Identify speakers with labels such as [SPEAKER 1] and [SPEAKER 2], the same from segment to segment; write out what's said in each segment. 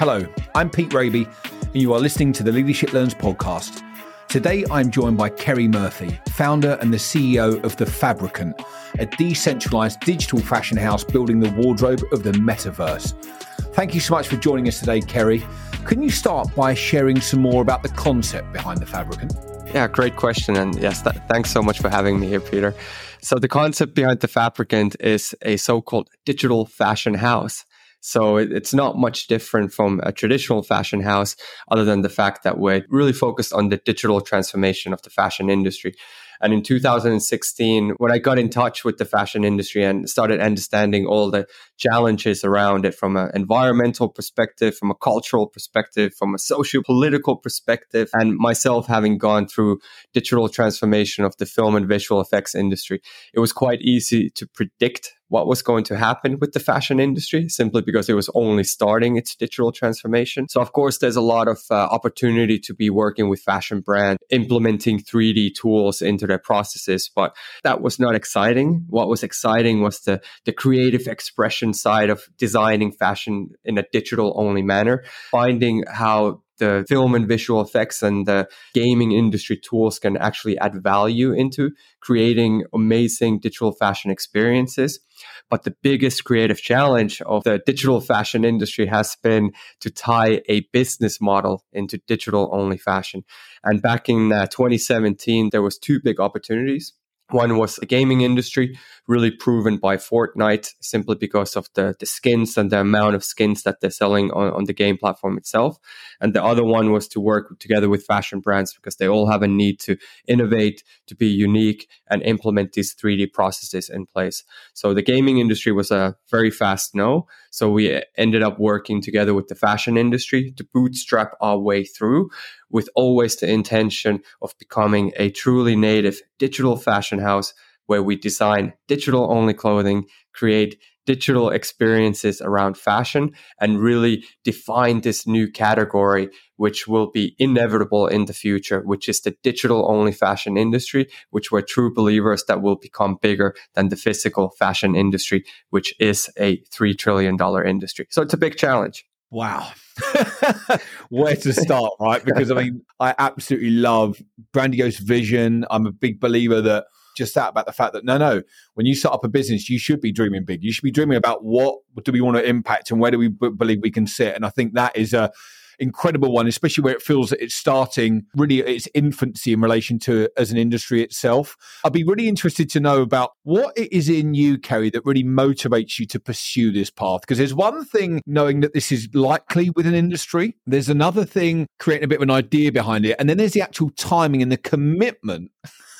[SPEAKER 1] Hello, I'm Pete Rabey, and you are listening to the Leadership Learns podcast. Today, I'm joined by Kerry Murphy, founder and the CEO of The Fabricant, a decentralized digital fashion house building the wardrobe of the metaverse. Thank you so much for joining us today, Kerry. Can you start by sharing some more about the concept behind The Fabricant?
[SPEAKER 2] Yeah, great question. And yes, th- thanks so much for having me here, Peter. So, the concept behind The Fabricant is a so called digital fashion house. So it, it's not much different from a traditional fashion house, other than the fact that we're really focused on the digital transformation of the fashion industry. And in 2016, when I got in touch with the fashion industry and started understanding all the challenges around it from an environmental perspective, from a cultural perspective, from a socio political perspective, and myself having gone through digital transformation of the film and visual effects industry, it was quite easy to predict what was going to happen with the fashion industry simply because it was only starting its digital transformation. So, of course, there's a lot of uh, opportunity to be working with fashion brands, implementing 3D tools into their processes, but that was not exciting. What was exciting was the, the creative expression side of designing fashion in a digital only manner, finding how the film and visual effects and the gaming industry tools can actually add value into creating amazing digital fashion experiences. But the biggest creative challenge of the digital fashion industry has been to tie a business model into digital only fashion. And back in uh, 2017, there was two big opportunities. One was the gaming industry, really proven by Fortnite simply because of the, the skins and the amount of skins that they're selling on, on the game platform itself. And the other one was to work together with fashion brands because they all have a need to innovate, to be unique, and implement these 3D processes in place. So the gaming industry was a very fast no. So we uh, ended up working together with the fashion industry to bootstrap our way through with always the intention of becoming a truly native digital fashion house where we design digital only clothing, create digital experiences around fashion, and really define this new category, which will be inevitable in the future, which is the digital only fashion industry, which we're true believers that will become bigger than the physical fashion industry, which is a $3 trillion industry. So it's a big challenge.
[SPEAKER 1] Wow. Where to start, right? Because I mean, I absolutely love Brandiose vision. I'm a big believer that just that about the fact that no, no, when you set up a business, you should be dreaming big. You should be dreaming about what do we want to impact and where do we b- believe we can sit. And I think that is a incredible one, especially where it feels that it's starting really its infancy in relation to as an industry itself. I'd be really interested to know about what it is in you, Kerry, that really motivates you to pursue this path. Because there's one thing knowing that this is likely with an industry, there's another thing creating a bit of an idea behind it, and then there's the actual timing and the commitment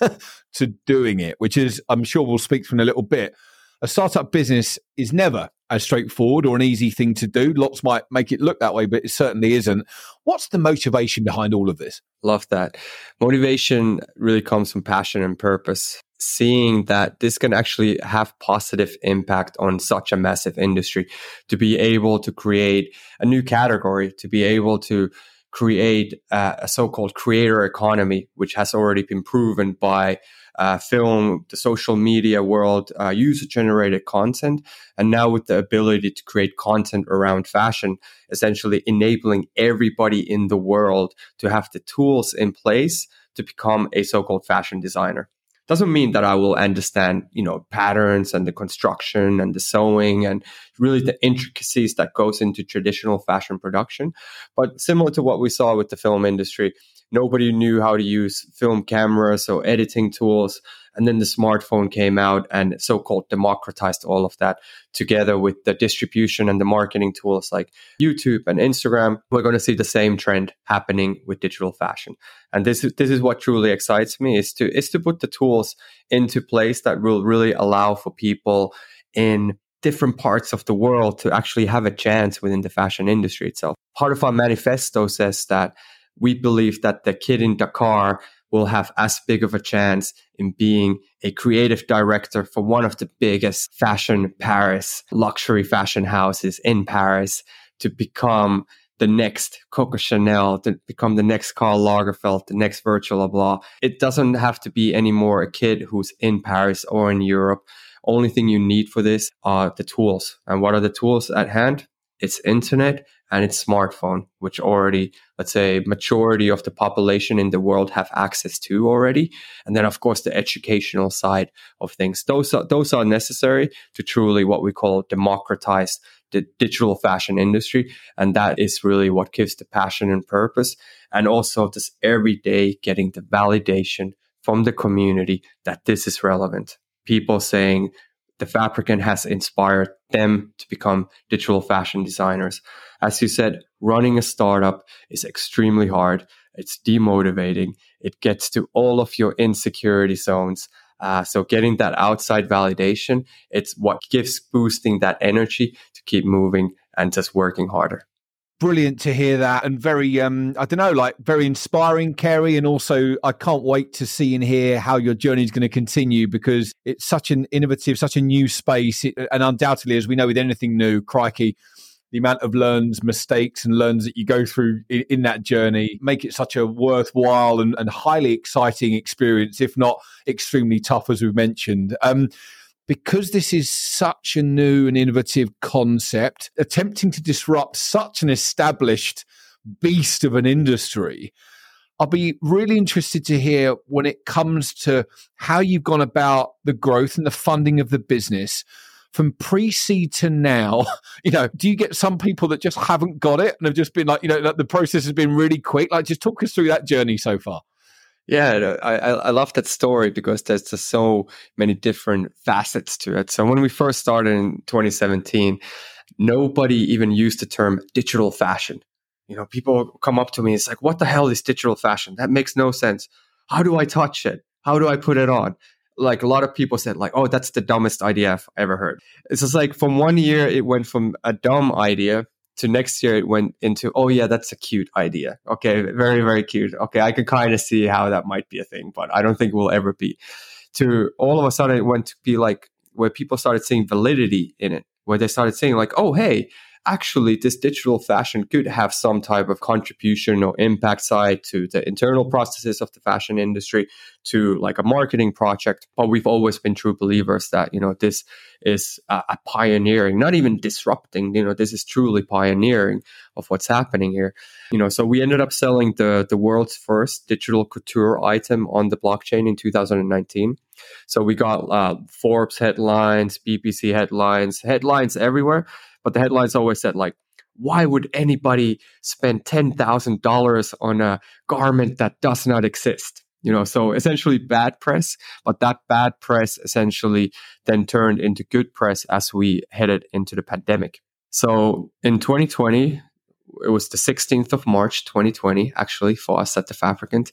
[SPEAKER 1] to doing it, which is, I'm sure we'll speak in a little bit a startup business is never as straightforward or an easy thing to do. Lots might make it look that way, but it certainly isn't. What's the motivation behind all of this?
[SPEAKER 2] Love that. Motivation really comes from passion and purpose. Seeing that this can actually have positive impact on such a massive industry, to be able to create a new category, to be able to create a, a so-called creator economy, which has already been proven by uh, film, the social media world, uh, user generated content, and now with the ability to create content around fashion, essentially enabling everybody in the world to have the tools in place to become a so called fashion designer doesn't mean that I will understand, you know, patterns and the construction and the sewing and really the intricacies that goes into traditional fashion production. But similar to what we saw with the film industry, nobody knew how to use film cameras or editing tools. And then the smartphone came out and so called democratized all of that together with the distribution and the marketing tools like YouTube and Instagram. We're going to see the same trend happening with digital fashion. And this is, this is what truly excites me is to, is to put the tools into place that will really allow for people in different parts of the world to actually have a chance within the fashion industry itself. Part of our manifesto says that we believe that the kid in Dakar will have as big of a chance in being a creative director for one of the biggest fashion Paris luxury fashion houses in Paris to become the next Coco Chanel, to become the next Karl Lagerfeld, the next Virgil Abloh. It doesn't have to be anymore a kid who's in Paris or in Europe. Only thing you need for this are the tools. And what are the tools at hand? it's internet and it's smartphone, which already, let's say, majority of the population in the world have access to already. And then, of course, the educational side of things. Those are, those are necessary to truly what we call democratize the digital fashion industry. And that is really what gives the passion and purpose. And also just every day getting the validation from the community that this is relevant. People saying, the Fabricant has inspired them to become digital fashion designers. As you said, running a startup is extremely hard. It's demotivating. It gets to all of your insecurity zones. Uh, so getting that outside validation, it's what gives boosting that energy to keep moving and just working harder
[SPEAKER 1] brilliant to hear that and very um i don't know like very inspiring kerry and also i can't wait to see and hear how your journey is going to continue because it's such an innovative such a new space. It, and undoubtedly as we know with anything new crikey the amount of learns mistakes and learns that you go through in, in that journey make it such a worthwhile and, and, highly exciting experience if not extremely tough as we've mentioned. Um because this is such a new and innovative concept, attempting to disrupt such an established beast of an industry, I'll be really interested to hear when it comes to how you've gone about the growth and the funding of the business from pre-seed to now. You know do you get some people that just haven't got it and have just been like you know the process has been really quick? Like just talk us through that journey so far
[SPEAKER 2] yeah, uh, I, I love that story because there's just so many different facets to it. So when we first started in 2017, nobody even used the term digital fashion. You know, people come up to me, it's like, what the hell is digital fashion? That makes no sense. How do I touch it? How do I put it on? Like a lot of people said, like, oh, that's the dumbest idea I've ever heard. It's just like from one year, it went from a dumb idea to next year it went into oh yeah that's a cute idea. Okay very very cute. Okay i can kind of see how that might be a thing but i don't think it will ever be. To all of a sudden it went to be like where people started seeing validity in it where they started saying like oh hey actually this digital fashion could have some type of contribution or impact side to the internal processes of the fashion industry to like a marketing project. But we've always been true believers that you know this is a, pioneering not even disrupting you know this is truly pioneering of what's happening here. You know so we ended up selling the the world's first digital couture item on the blockchain in 2019 so we got uh, Forbes headlines, BBC headlines, headlines everywhere but the headlines always said like, why would anybody spend $10,000 on a garment that does not exist? You know, so essentially bad press, but that bad press essentially then turned into good press as we headed into the pandemic. So in 2020, it was the 16th of March, 2020, actually, for us at the Fabricant.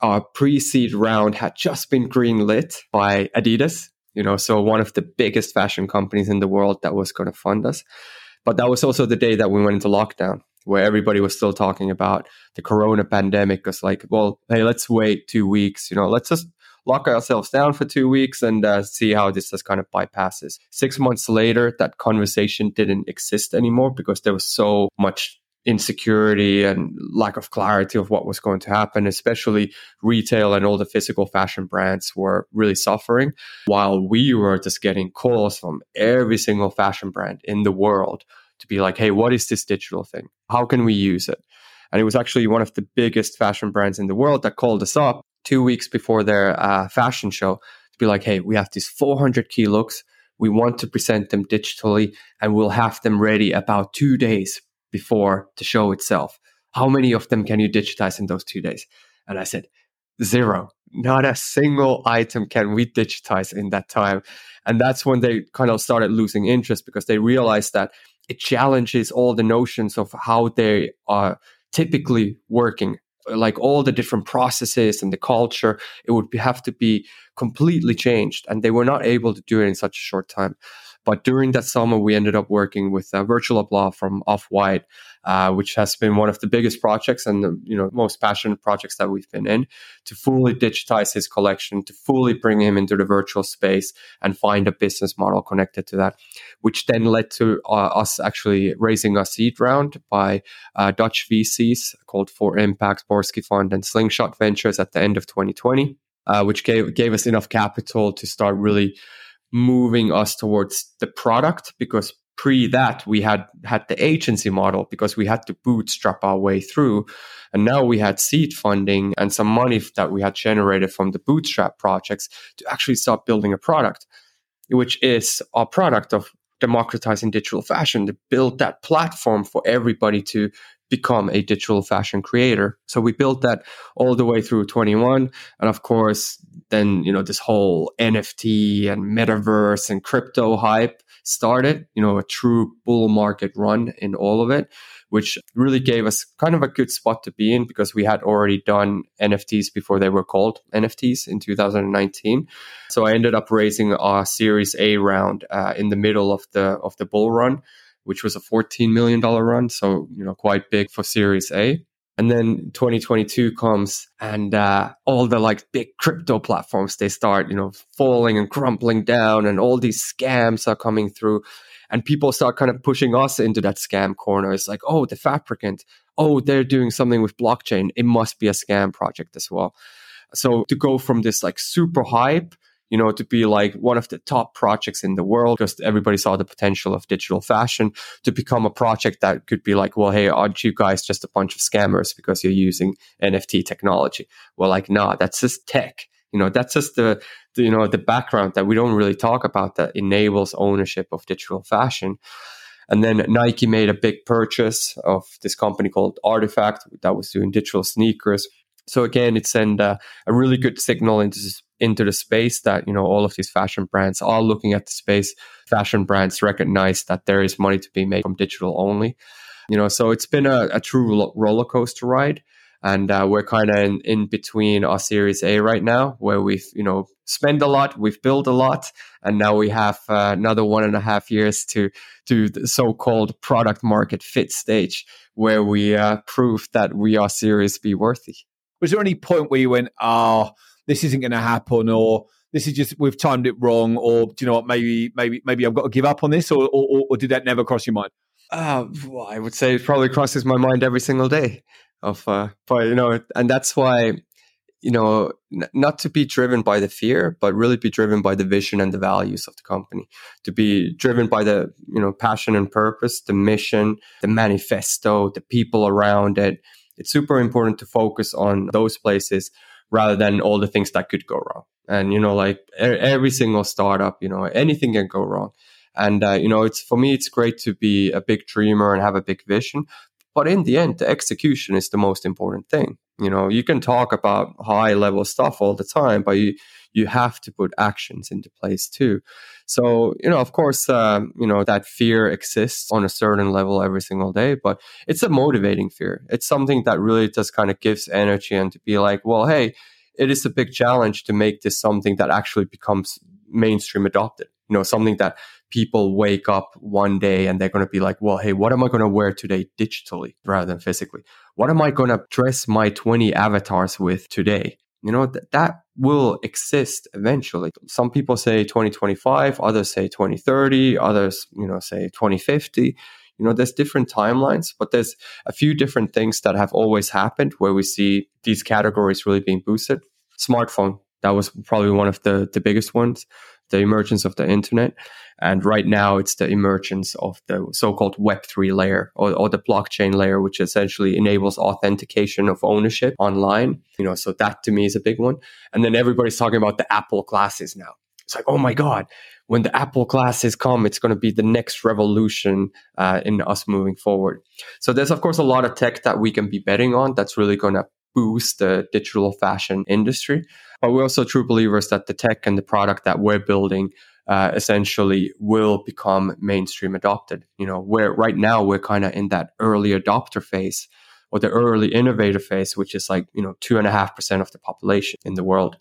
[SPEAKER 2] Our pre seed round had just been greenlit by Adidas, you know, so one of the biggest fashion companies in the world that was going to fund us. But that was also the day that we went into lockdown, where everybody was still talking about the corona pandemic. Because, like, well, hey, let's wait two weeks. You know, let's just lock ourselves down for two weeks and uh, see how this just kind of bypasses. Six months later, that conversation didn't exist anymore because there was so much insecurity and lack of clarity of what was going to happen, especially retail and all the physical fashion brands were really suffering, while we were just getting calls from every single fashion brand in the world to be like, hey, what is this digital thing? How can we use it? And it was actually one of the biggest fashion brands in the world that called us up two weeks before their uh, fashion show to be like, hey, we have these 400 key looks. We want to present them digitally and we'll have them ready about two days before the show itself. How many of them can you digitize in those two days? And I said, zero. Not a single item can we digitize in that time. And that's when they kind of started losing interest because they realized that it challenges all the notions of how they are typically working like all the different processes and the culture it would have to be completely changed and they were not able to do it in such a short time but during that summer, we ended up working with uh, Virgil Abloh from Off White, uh, which has been one of the biggest projects and the you know most passionate projects that we've been in to fully digitize his collection, to fully bring him into the virtual space and find a business model connected to that, which then led to uh, us actually raising a seed round by uh, Dutch VCs called For Impact, Borski Fund, and Slingshot Ventures at the end of 2020. Uh, which gave gave us enough capital to start really moving us towards the product because pre that we had had the agency model because we had to bootstrap our way through. And now we had seed funding and some money that we had generated from the bootstrap projects to actually start building a product which is our product of democratizing digital fashion to build that platform for everybody to become a digital fashion creator. So we built that all the way through 21. And of course, then, you know, this whole NFT and metaverse and crypto hype started, you know, a true bull market run in all of it, which really gave us kind of a good spot to be in because we had already done NFTs before they were called NFTs in 2019. So I ended up raising our Series A round uh, in the middle of the of the bull run, which was a 14 million dollar run, so you know quite big for Series A. And then 2022 comes and uh, all the like big crypto platforms, they start, you know, falling and crumbling down and all these scams are coming through and people start kind of pushing us into that scam corner. It's like, oh, the Fabricant, oh, they're doing something with blockchain. It must be a scam project as well. So to go from this like super hype you know, to be like one of the top projects in the world because everybody saw the potential of digital fashion to become a project that could be like, well, hey, aren't you guys just a bunch of scammers because you're using NFT technology? Well, like, nah, that's just tech. You know, that's just the, the you know, the background that we don't really talk about that enables ownership of digital fashion. And then Nike made a big purchase of this company called RTFKT that was doing digital sneakers. So again, it sent a, a really good signal into into the space that you know all of these fashion brands are looking at the space. Fashion brands recognize that there is money to be made from digital only. You know so it's been a, a true roller coaster ride. And uh, we're kind of in, in, between our series a right now where we've you know spent a lot we've built a lot and now we have uh, another one and a half years to to the so-called product market fit stage where we uh, prove that we are series b worthy.
[SPEAKER 1] Was there any point where you went oh this isn't going to happen or this is just we've timed it wrong or do you know what maybe maybe maybe I've got to give up on this or or, or did that never cross your mind?
[SPEAKER 2] Uh, well, I would say it probably crosses my mind every single day. Of uh, but you know, and that's why you know n- not to be driven by the fear, but really be driven by the vision and the values of the company. To be driven by the you know passion and purpose, the mission, the manifesto, the people around it. It's super important to focus on those places rather than all the things that could go wrong. And, you know, like every single startup, you know, anything can go wrong. And, uh, you know, it's for me, it's great to be a big dreamer and have a big vision. But in the end, the execution is the most important thing. You know, you can talk about high level stuff all the time, but you, you have to put actions into place too. So, you know, of course, um, you know, that fear exists on a certain level every single day, but it's a motivating fear. It's something that really just kind of gives energy and to be like, well, hey, it is a big challenge to make this something that actually becomes mainstream adopted. You know, something that people wake up one day and they're going to be like, well, hey, what am I going to wear today digitally rather than physically? What am I going to dress my 20 avatars with today? You know, th- that will exist eventually. Some people say 2025, others say 2030, others, you know, say 2050. You know, there's different timelines, but there's a few different things that have always happened where we see these categories really being boosted. Smartphone, that was probably one of the, the biggest ones, the emergence of the internet. And right now, it's the emergence of the so-called Web3 layer or, or, the blockchain layer, which essentially enables authentication of ownership online. You know, so that to me is a big one. And then everybody's talking about the Apple glasses now. It's like, oh my God, when the Apple glasses come, it's going to be the next revolution uh, in us moving forward. So there's, of course, a lot of tech that we can be betting on that's really going to boost the digital fashion industry. But we're also true believers that the tech and the product that we're building uh, essentially will become mainstream adopted. You know, where right now we're kind of in that early adopter phase or the early innovator phase, which is like, you know, two and a half percent of the population in the world.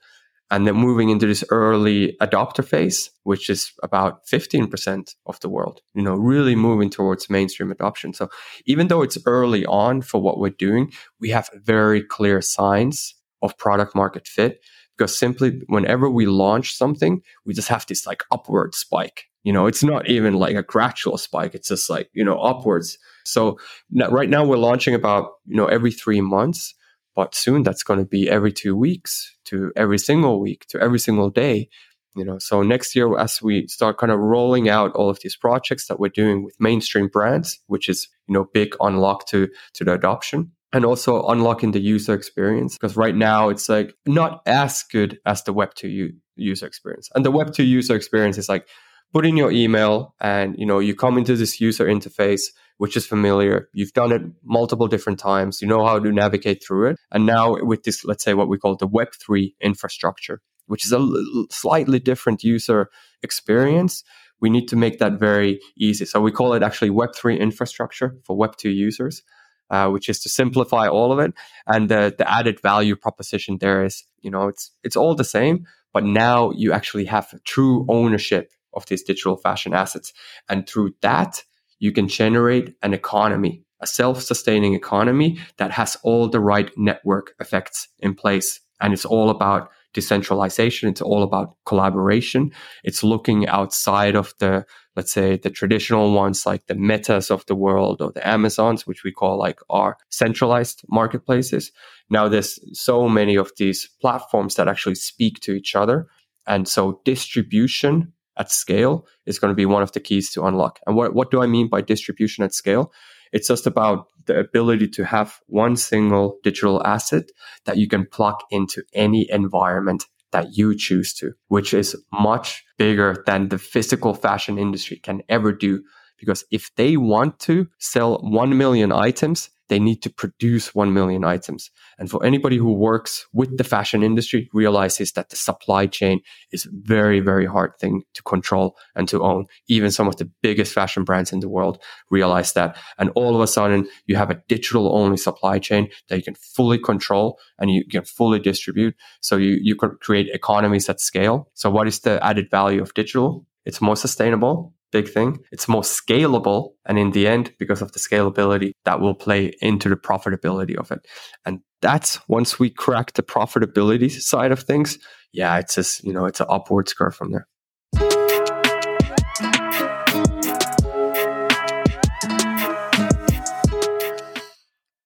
[SPEAKER 2] And then moving into this early adopter phase, which is about 15% of the world, you know, really moving towards mainstream adoption. So even though it's early on for what we're doing, we have very clear signs of product market fit because simply whenever we launch something, we just have this like upward spike. You know, it's not even like a gradual spike. It's just like, you know, upwards. So right now we're launching about, you know, every three months, but soon that's going to be every two weeks to every single week to every single day you know? So next year as we start kind of rolling out all of these projects that we're doing with mainstream brands which is you know big unlock to to the adoption and also unlocking the user experience because right now it's like not as good as the web 2 u- user experience. And the web 2 user experience is like put in your email and you know you come into this user interface which is familiar. You've done it multiple different times. You know how to navigate through it. And now with this let's say what we call the web 3 infrastructure which is a l- slightly different user experience we need to make that very easy. So we call it actually web 3 infrastructure for web 2 users uh, which is to simplify all of it. And the, the added value proposition there is you know it's it's all the same but now you actually have true ownership of these digital fashion assets. And through that, you can generate an economy, a self sustaining economy that has all the right network effects in place. And it's all about decentralization. It's all about collaboration. It's looking outside of the, let's say, the traditional ones like the metas of the world or the Amazons, which we call like our centralized marketplaces. Now there's so many of these platforms that actually speak to each other. And so distribution at scale is going to be one of the keys to unlock. And what, what do I mean by distribution at scale? It's just about the ability to have one single digital asset that you can plug into any environment that you choose to, which is much bigger than the physical fashion industry can ever do. Because if they want to sell 1 million items, they need to produce 1 million items. And for anybody who works with the fashion industry, realizes that the supply chain is very, very hard thing to control and to own. Even some of the biggest fashion brands in the world realize that. And all of a sudden, you have a digital only supply chain that you can fully control and you can fully distribute. So you, you can create economies at scale. So what is the added value of digital? It's more sustainable big thing. It's more scalable. And in the end, because of the scalability, that will play into the profitability of it. And that's once we crack the profitability side of things, yeah, it's just, you know, it's an upwards curve from there.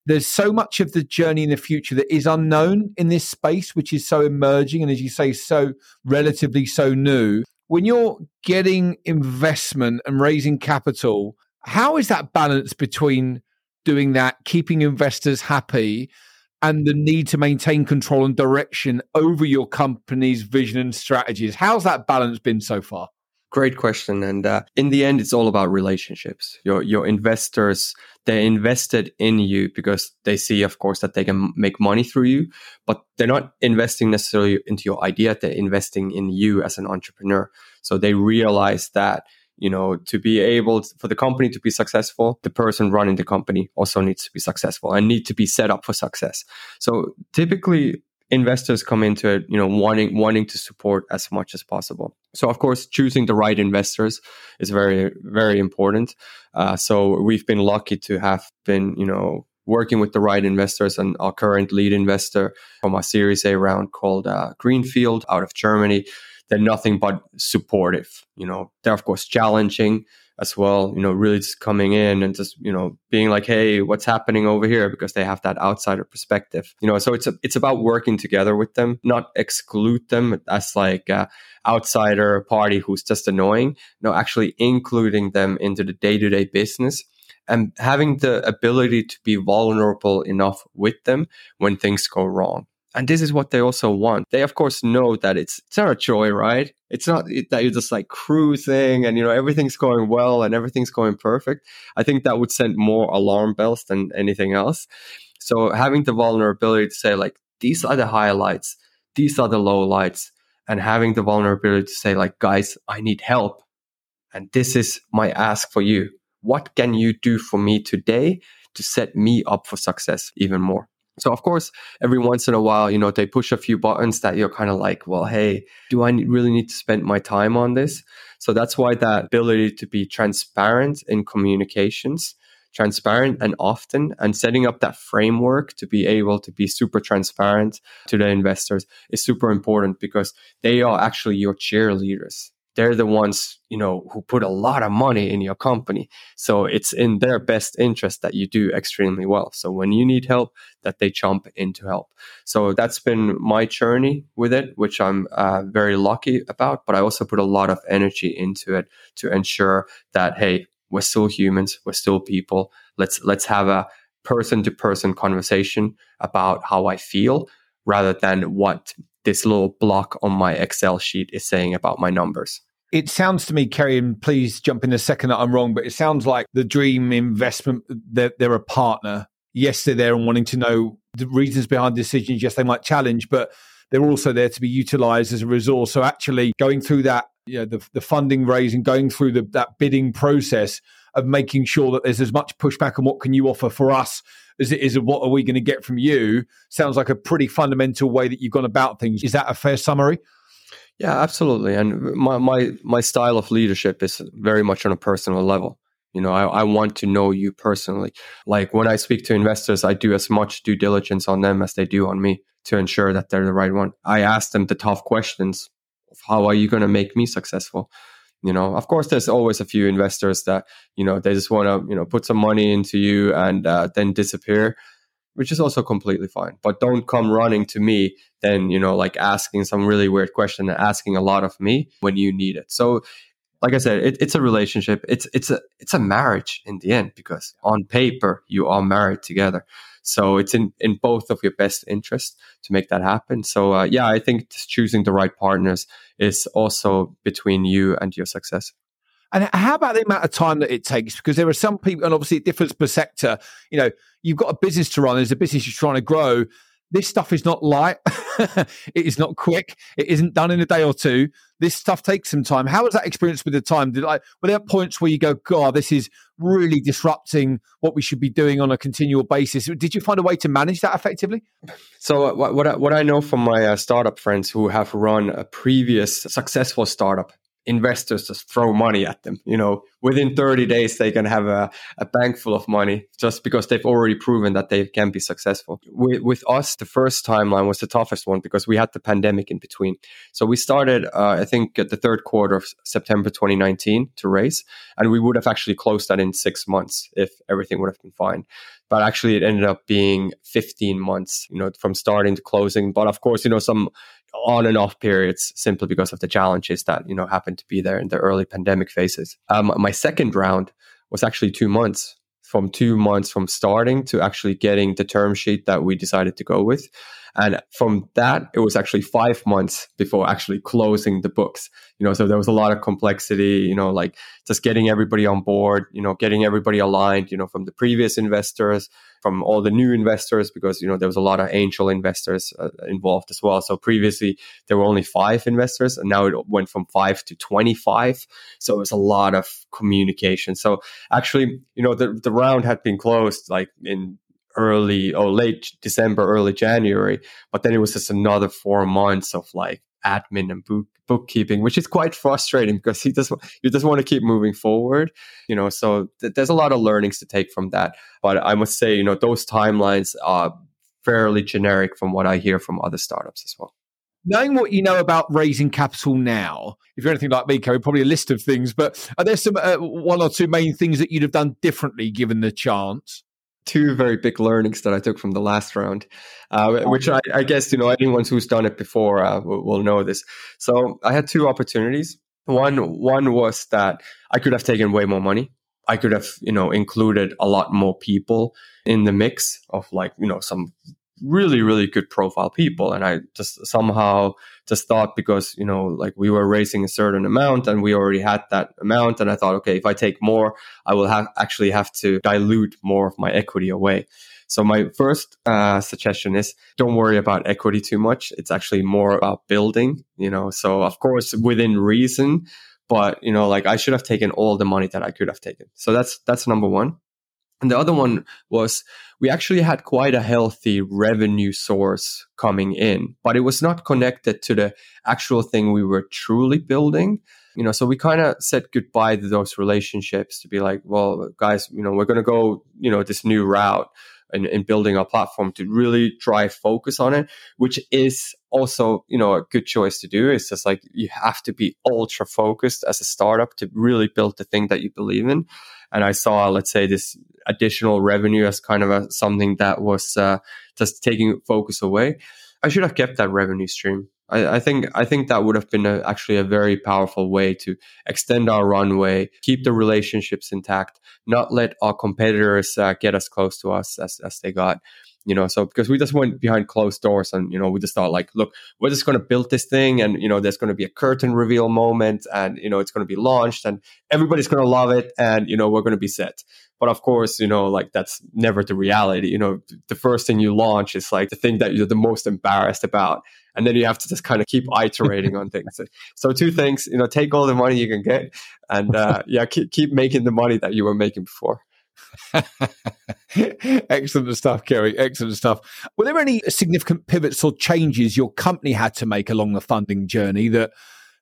[SPEAKER 1] there's so much of the journey in the future that is unknown in this space, which is so emerging and, as you say, so relatively so new when you're getting investment and raising capital, how is that balance between doing that, keeping investors happy, and the need to maintain control and direction over your company's vision and strategies? How's that balance been so far?
[SPEAKER 2] Great question. And uh, in the end, it's all about relationships. Your your investors they invested in you because they see, of course, that they can make money through you, but they're not investing necessarily into your idea. They're investing in you as an entrepreneur. So they realize that you know to be able to, for the company to be successful the person running the company also needs to be successful and need to be set up for success so typically investors come into it, you know, wanting wanting to support as much as possible. So of course, choosing the right investors is very very important. Uh, so we've been lucky to have been, you know, working with the right investors and our current lead investor from our Series A round called uh, Greenfield out of Germany. They're nothing but supportive. You know, they're of course challenging as well, you know, really just coming in and just, you know, being like, hey, what's happening over here? Because they have that outsider perspective. You know, so it's a, it's about working together with them, not exclude them as like a outsider party who's just annoying. No, actually including them into the day-to-day business and having the ability to be vulnerable enough with them when things go wrong. And this is what they also want. They, of course, know that it's, it's not a joy, right? It's not that you're just like cruising and, you know, everything's going well and everything's going perfect. I think that would send more alarm bells than anything else. So having the vulnerability to say, like, these are the highlights, these are the lowlights, and having the vulnerability to say, like, guys, I need help. And this is my ask for you. What can you do for me today to set me up for success even more? So of course, every once in a while, you know, they push a few buttons that you're kind of like, well, hey, do I really need to spend my time on this? So that's why that ability to be transparent in communications, transparent and often, and setting up that framework to be able to be super transparent to the investors is super important because they are actually your cheerleaders. They're the ones, you know, who put a lot of money in your company. So it's in their best interest that you do extremely well. So when you need help, that they jump in to help. So that's been my journey with it, which I'm uh, very lucky about. But I also put a lot of energy into it to ensure that, hey, we're still humans, we're still people. Let's let's have a person to person conversation about how I feel rather than what this little block on my Excel sheet is saying about my numbers.
[SPEAKER 1] It sounds to me, Kerry, and please jump in a second that I'm wrong, but it sounds like the dream investment, they're, they're a partner. Yes, they're there and wanting to know the reasons behind decisions. Yes, they might challenge, but they're also there to be utilized as a resource. So actually going through that, you know, the, the funding raising, going through the, that bidding process of making sure that there's as much pushback on what can you offer for us as it is of what are we going to get from you sounds like a pretty fundamental way that you've gone about things. Is that a fair summary?
[SPEAKER 2] Yeah, absolutely. And my, my, my style of leadership is very much on a personal level. You know, I, I want to know you personally. Like when I speak to investors, I do as much due diligence on them as they do on me to ensure that they're the right one. I ask them the tough questions of how are you going to make me successful? You know, of course, there's always a few investors that, you know, they just want to, you know, put some money into you and uh, then disappear which is also completely fine. But don't come running to me then, you know, like asking some really weird question and asking a lot of me when you need it. So like I said, it, it's a relationship. It's it's a it's a marriage in the end because on paper you are married together. So it's in in both of your best interests to make that happen. So uh, yeah, I think just choosing the right partners is also between you and your success.
[SPEAKER 1] And how about the amount of time that it takes? Because there are some people, and obviously it differs per sector. You know, you've got a business to run, there's a business you're trying to grow. This stuff is not light. it is not quick. It isn't done in a day or two. This stuff takes some time. How was that experience with the time? Did I were there points where you go, God, this is really disrupting what we should be doing on a continual basis? Did you find a way to manage that effectively?
[SPEAKER 2] So what what I, what I know from my uh, startup friends who have run a previous successful startup investors just throw money at them. You know, within 30 days, they can have a, a bank full of money just because they've already proven that they can be successful. With, with us, the first timeline was the toughest one because we had the pandemic in between. So we started, uh, I think, at the third quarter of September 2019 to raise, and we would have actually closed that in six months if everything would have been fine but actually it ended up being 15 months you know from starting to closing but of course you know some on and off periods simply because of the challenges that you know happened to be there in the early pandemic phases. Um, my second round was actually two months from two months from starting to actually getting the term sheet that we decided to go with. And from that, it was actually five months before actually closing the books. You know, so there was a lot of complexity, you know, like just getting everybody on board, you know, getting everybody aligned, you know, from the previous investors, from all the new investors, because, you know, there was a lot of angel investors uh, involved as well. So previously there were only five investors and now it went from five to 25. So it was a lot of communication. So actually, you know, the, the round had been closed like in early or late December, early January. But then it was just another four months of like admin and book, bookkeeping, which is quite frustrating because he just you just want to keep moving forward, you know. So th- there's a lot of learnings to take from that. But I must say, you know, those timelines are fairly generic from what I hear from other startups as well.
[SPEAKER 1] Knowing what you know about raising capital now, if you're anything like me, Kerry, probably a list of things. But are there some uh, one or two main things that you'd have done differently given the chance?
[SPEAKER 2] Two very big learnings that I took from the last round, uh, which I, I, guess you know anyone who's done it before uh, will, will, know this. So I had two opportunities. One one was that I could have taken way more money. I could have you know included a lot more people in the mix of like you know some really really good profile people. And i just somehow just thought because you know like we were raising a certain amount and we already had that amount. And i thought okay if i take more i will have actually have to dilute more of my equity away. So my first uh, suggestion is don't worry about equity too much. It's actually more about building you know? So of course within reason but you know like i should have taken all the money that i could have taken. So that's that's number one and the other one was we actually had quite a healthy revenue source coming in, but it was not connected to the actual thing we were truly building. You know, so we kind of said goodbye to those relationships to be like, well, guys, you know, we're going to go, you know, this new route. In, in building our platform to really drive focus on it, which is also, you know, a good choice to do. It's just like you have to be ultra focused as a startup to really build the thing that you believe in. And I saw, let's say, this additional revenue as kind of a, something that was uh, just taking focus away. I should have kept that revenue stream. I, I think I think that would have been a, actually a very powerful way to extend our runway, keep the relationships intact, not let our competitors uh, get as close to us as, as they got you know so because we just went behind closed doors and you know we just thought like look we're just going to build this thing and you know there's going to be a curtain reveal moment and you know it's going to be launched and everybody's going to love it and you know we're going to be set. But of course you know like that's never the reality. You know the first thing you launch is like the thing that you're the most embarrassed about and then you have to just kind of keep iterating on things so two things you know take all the money you can get and uh, yeah keep, keep making the money that you were making before
[SPEAKER 1] Excellent stuff, Kerry. Excellent stuff. Were there any significant pivots or changes your company had to make along the funding journey that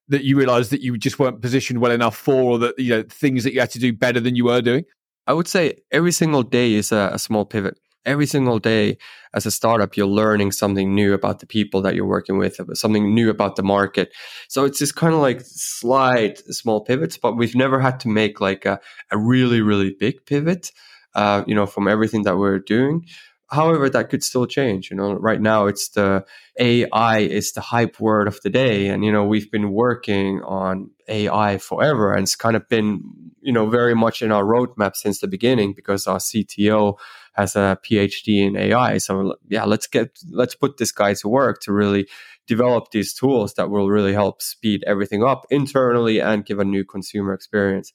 [SPEAKER 1] that you realised that you just weren't positioned well enough for, or that you know things that you had to do better than you were doing?
[SPEAKER 2] I would say every single day is a, a small pivot every single day as a startup, you're learning something new about the people that you're working with, something new about the market. So it's just kind of like slight small pivots, but we've never had to make like a, a really, really big pivot, uh, you know, from everything that we're doing. However, that could still change. You know, right now it's the AI is the hype word of the day. And, you know, we've been working on AI forever and it's kind of been, you know, very much in our roadmap since the beginning because our CTO has a PhD in AI. So yeah, let's get let's put this guy to work to really develop these tools that will really help speed everything up internally and give a new consumer experience.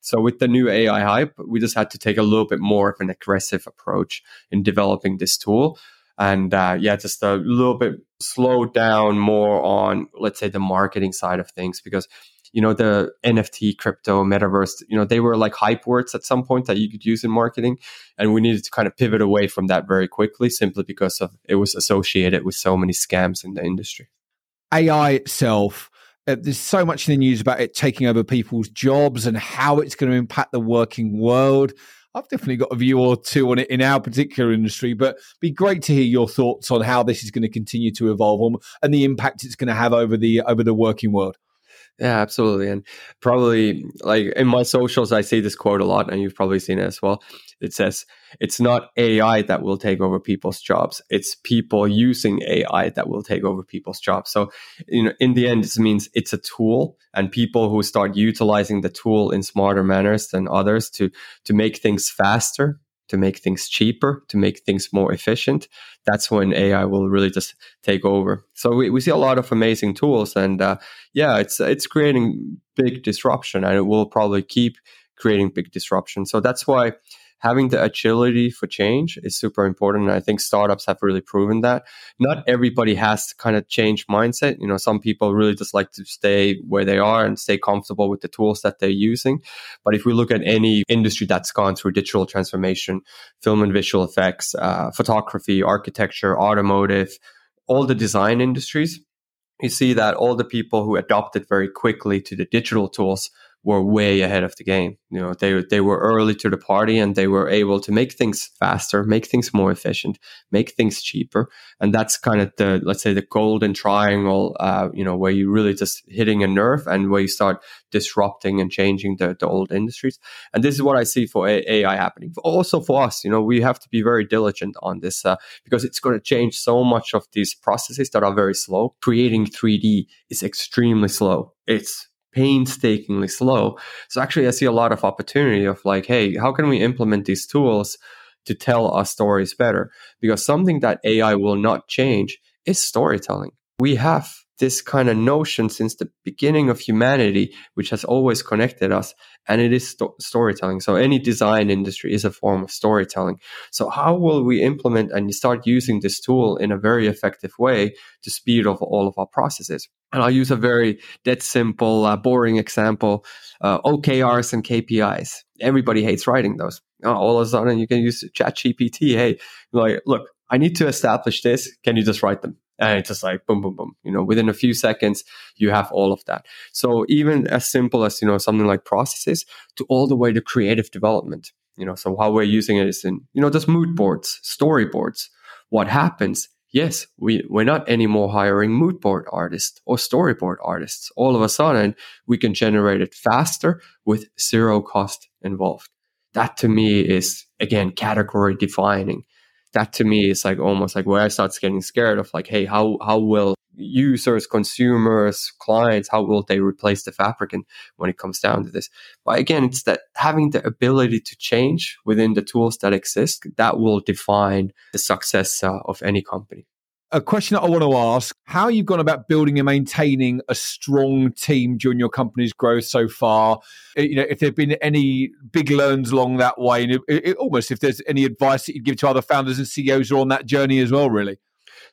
[SPEAKER 2] So with the new AI hype, we just had to take a little bit more of an aggressive approach in developing this tool. And uh, yeah, just a little bit slow down more on, let's say, the marketing side of things, because you know the nft crypto metaverse you know they were like hype words at some point that you could use in marketing and we needed to kind of pivot away from that very quickly simply because of it was associated with so many scams in the industry
[SPEAKER 1] ai itself uh, there's so much in the news about it taking over people's jobs and how it's going to impact the working world I've definitely got a view or two on it in our particular industry, but be great to hear your thoughts on how this is going to continue to evolve and the impact it's going to have over the over the working world.
[SPEAKER 2] Yeah, absolutely. And probably like in my socials, I see this quote a lot, and you've probably seen it as well. It says, It's not AI that will take over people's jobs, it's people using AI that will take over people's jobs. So, you know, in the end, this means it's a tool, and people who start utilizing the tool in smarter manners than others to, to make things faster to make things cheaper, to make things more efficient, that's when AI will really just take over. So we, we see a lot of amazing tools, and uh, yeah, it's it's creating big disruption, and it will probably keep creating big disruption. So that's why having the agility for change is super important. And I think startups have really proven that. Not everybody has to kind of change mindset. You know, some people really just like to stay where they are and stay comfortable with the tools that they're using. But if we look at any industry that's gone through digital transformation, film and visual effects, uh, photography, architecture, automotive, all the design industries, you see that all the people who adopted very quickly to the digital tools were way ahead of the game. You know, they they were early to the party and they were able to make things faster, make things more efficient, make things cheaper, and that's kind of the let's say the golden triangle. Uh, you know, where you really just hitting a nerve and where you start disrupting and changing the, the old industries. And this is what I see for AI happening. Also for us, you know, we have to be very diligent on this uh, because it's going to change so much of these processes that are very slow. Creating 3D is extremely slow. It's painstakingly slow. So actually, I see a lot of opportunity of like, hey, how can we implement these tools to tell our stories better? Because something that AI will not change is storytelling. We have this kind of notion since the beginning of humanity, which has always connected us, and it is sto- storytelling. So any design industry is a form of storytelling. So how will we implement and start using this tool in a very effective way to speed up all of our processes? And I'll use a very dead simple, uh, boring example: uh, OKRs and KPIs. Everybody hates writing those. Oh, all of a sudden, you can use ChatGPT. Hey, like, look, I need to establish this. Can you just write them? and it's just like boom boom boom you know within a few seconds you have all of that so even as simple as you know something like processes to all the way to creative development You know, so how we're using it is in, you know, just mood boards, storyboards. What happens? Yes, we, we're not anymore hiring mood board artists or storyboard artists. All of a sudden, we can generate it faster with zero cost involved. That to me is, again, category defining. That to me is like almost like where I start getting scared of like, hey, how, how will users, consumers, clients, how will they replace the Fabricant when it comes down to this? But again, it's that having the ability to change within the tools that exist that will define the success uh, of any company.
[SPEAKER 1] A question that I want to ask how you've gone about building and maintaining a strong team during your company's growth so far. Uh, you know, if there have been any big learns along that way, and it, it, almost if there's any advice that you'd give to other founders and CEOs who are on that journey as well, really.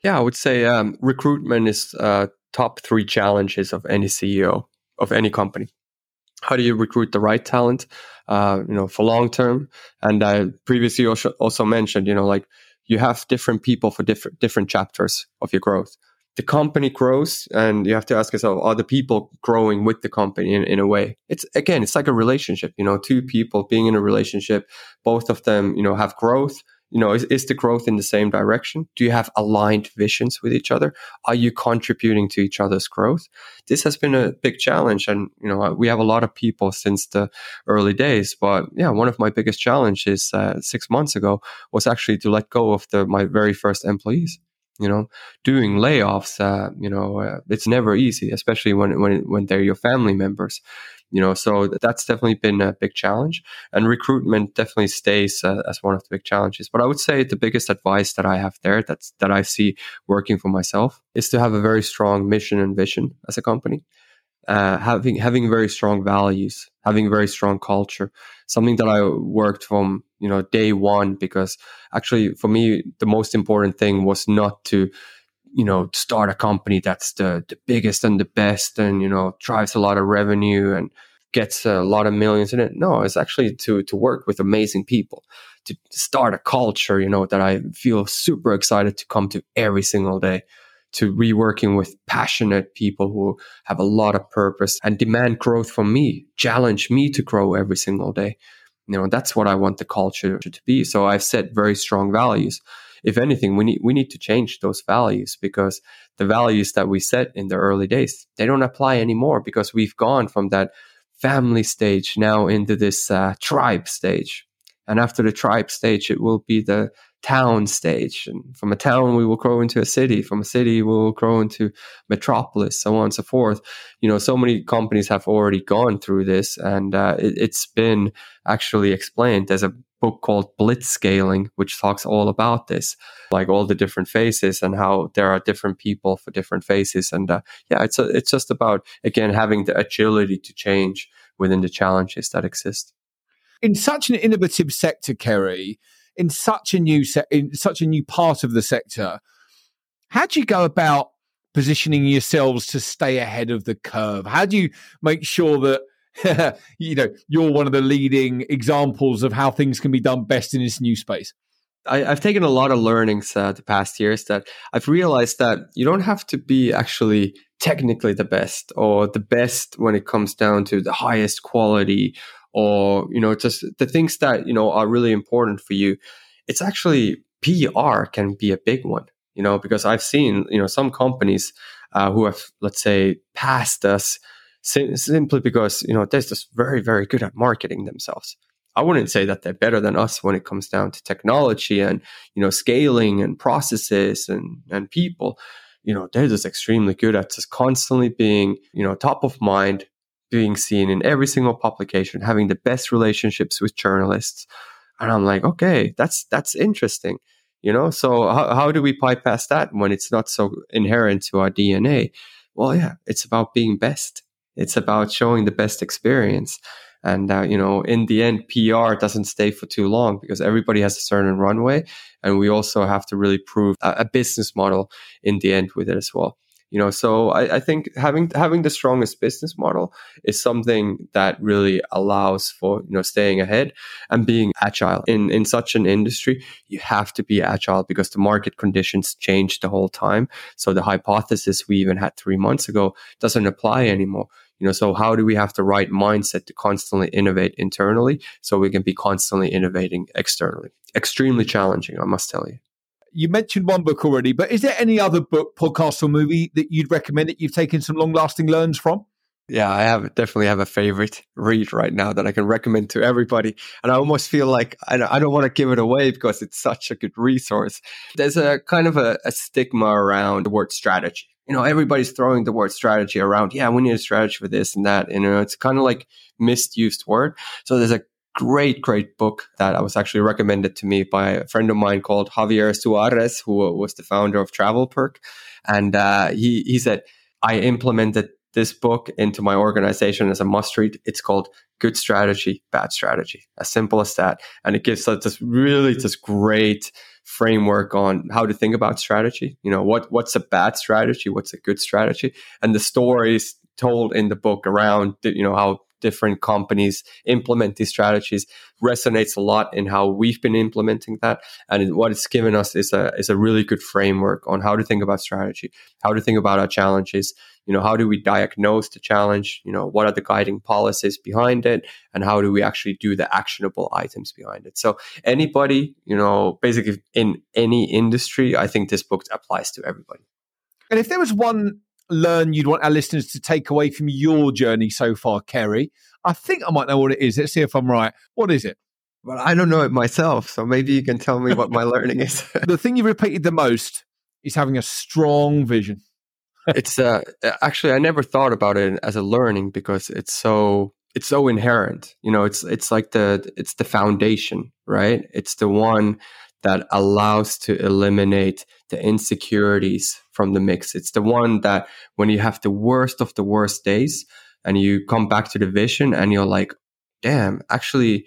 [SPEAKER 2] Yeah, I would say um, recruitment is uh, top three challenges of any CEO of any company. How do you recruit the right talent, uh, you know, for long term? And I previously also, also mentioned, you know, like you have different people for different different chapters of your growth. The company grows, and you have to ask yourself: Are the people growing with the company in, in a way? It's again, it's like a relationship. You know, two people being in a relationship, both of them, you know, have growth you know is, is the growth in the same direction? Do you have aligned visions with each other? Are you contributing to each other's growth? This has been a big challenge and you know we have a lot of people since the early days but yeah one of my biggest challenges uh, six months ago was actually to let go of the my very first employees you know? Doing layoffs uh, you know uh, it's never easy especially when when when they're your family members you know so that's definitely been a big challenge. And recruitment definitely stays uh, as one of the big challenges. But i would say the biggest advice that i have there that's that i see working for myself is to have a very strong mission and vision as a company. Uh, having having very strong values having very strong culture something that i worked from you know day one because actually for me the most important thing was not to you know start a company that's the the biggest and the best and you know drives a lot of revenue and gets a lot of millions in it. No it's actually to to work with amazing people to start a culture you know that i feel super excited to come to every single day to reworking with passionate people who have a lot of purpose and demand growth from me challenge me to grow every single day. You know that's what i want the culture to be. So i've set very strong values if anything, we need we need to change those values because the values that we set in the early days they don't apply anymore because we've gone from that family stage now into this uh, tribe stage, and after the tribe stage, it will be the town stage. And from a town we will grow into a city. From a city we will grow into metropolis so on and so forth. You know so many companies have already gone through this and uh, it, it's been actually explained there's a book called Blitzscaling, which talks all about this, like all the different phases and how there are different people for different phases. And uh, yeah, it's a, it's just about again having the agility to change within the challenges that exist.
[SPEAKER 1] In such an innovative sector, Kerry, in such a new se- in such a new part of the sector, how do you go about positioning yourselves to stay ahead of the curve? How do you make sure that you know, you're one of the leading examples of how things can be done best in this new space.
[SPEAKER 2] I, have taken a lot of learnings uh, the past years that I've realized that you don't have to be actually technically the best or the best when it comes down to the highest quality or you know just the things that you know are really important for you. It's actually PR can be a big one, you know, because I've seen you know some companies uh, who have let's say passed us simply because you know they're just very very good at marketing themselves. I wouldn't say that they're better than us when it comes down to technology and you know scaling and processes and and people. You know they're just extremely good at just constantly being you know top of mind being seen in every single publication having the best relationships with journalists. And i'm like okay that's that's interesting you know? So how, how do we bypass that when it's not so inherent to our dna well yeah it's about being best it's about showing the best experience. And, uh, you know, in the end, PR doesn't stay for too long because everybody has a certain runway. And we also have to really prove a, a business model in the end with it as well you know so I, I, think having having the strongest business model is something that really allows for you know staying ahead and being agile in in such an industry you have to be agile because the market conditions change the whole time so the hypothesis we even had three months ago doesn't apply anymore You know, so how do we have the right mindset to constantly innovate internally so we can be constantly innovating externally? Extremely challenging, I must tell you.
[SPEAKER 1] You mentioned one book already, but is there any other book, podcast, or movie that you'd recommend that you've taken some long lasting learns from?
[SPEAKER 2] Yeah, I have definitely have a favorite read right now that I can recommend to everybody. And I almost feel like I don't, I don't want to give it away because it's such a good resource. There's a kind of a, a stigma around the word strategy. You know, everybody's throwing the word strategy around. Yeah, we need a strategy for this and that. You know, it's kind of like misused word. So there's a great, great book that I was actually recommended to me by a friend of mine called Javier Suarez, who was the founder of TravelPerk. And uh, he, he said, I implemented this book into my organization as a must read. It's called Good Strategy, Bad Strategy. As simple as that. And it gives us this really this great framework on how to think about strategy. You know, what what's a bad strategy, what's a good strategy, and the stories told in the book around you know how different companies implement these strategies resonates a lot in how we've been implementing that. And what it's given us is a, is a really good framework on how to think about strategy, how to think about our challenges. You know, how do we diagnose the challenge? You know, what are the guiding policies behind it? And how do we actually do the actionable items behind it? So anybody, you know, basically in any industry, I think this book applies to everybody.
[SPEAKER 1] And if there was one learn you'd want our listeners to take away from your journey so far, Kerry? I think I might know what it is. Let's see if I'm right. What is it?
[SPEAKER 2] Well, I don't know it myself, so maybe you can tell me what my learning is.
[SPEAKER 1] the thing you've repeated the most is having a strong vision.
[SPEAKER 2] it's uh, actually I never thought about it as a learning because it's so it's so inherent. You know, it's it's like the it's the foundation, right? It's the one that allows to eliminate the insecurities from the mix. It's the one that when you have the worst of the worst days and you come back to the vision and you're like, damn, actually,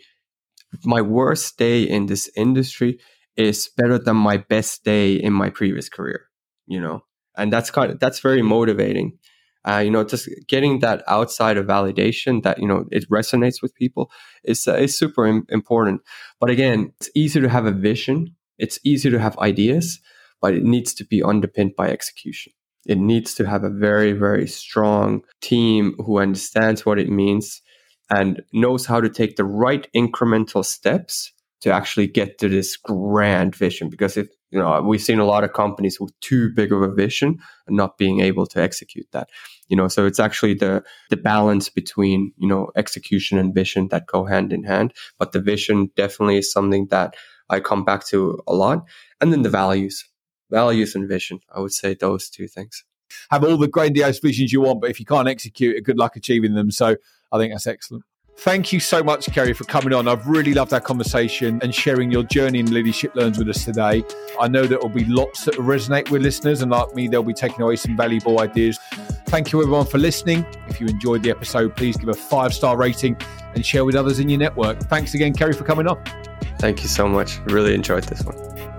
[SPEAKER 2] my worst day in this industry is better than my best day in my previous career, you know? And that's kind of, that's very motivating. Uh, you know, just getting that outside of validation that, you know, it resonates with people is, uh, is super Im- important. But again, it's easy to have a vision. It's easy to have ideas, but it needs to be underpinned by execution. It needs to have a very, very strong team who understands what it means and knows how to take the right incremental steps to actually get to this grand vision. Because if you know, we've seen a lot of companies with too big of a vision and not being able to execute that. You know, so it's actually the the balance between you know execution and vision that go hand in hand. But the vision definitely is something that I come back to a lot, and then the values, values and vision. I would say those two things.
[SPEAKER 1] Have all the grandiose visions you want, but if you can't execute it, good luck achieving them. So I think that's excellent. Thank you so much, Kerry, for coming on. I've really loved our conversation and sharing your journey in leadership learns with us today. I know there will be lots that resonate with listeners, and like me, they'll be taking away some valuable ideas. Thank you, everyone, for listening. If you enjoyed the episode, please give a five star rating and share with others in your network. Thanks again, Kerry, for coming on.
[SPEAKER 2] Thank you so much. Really enjoyed this one.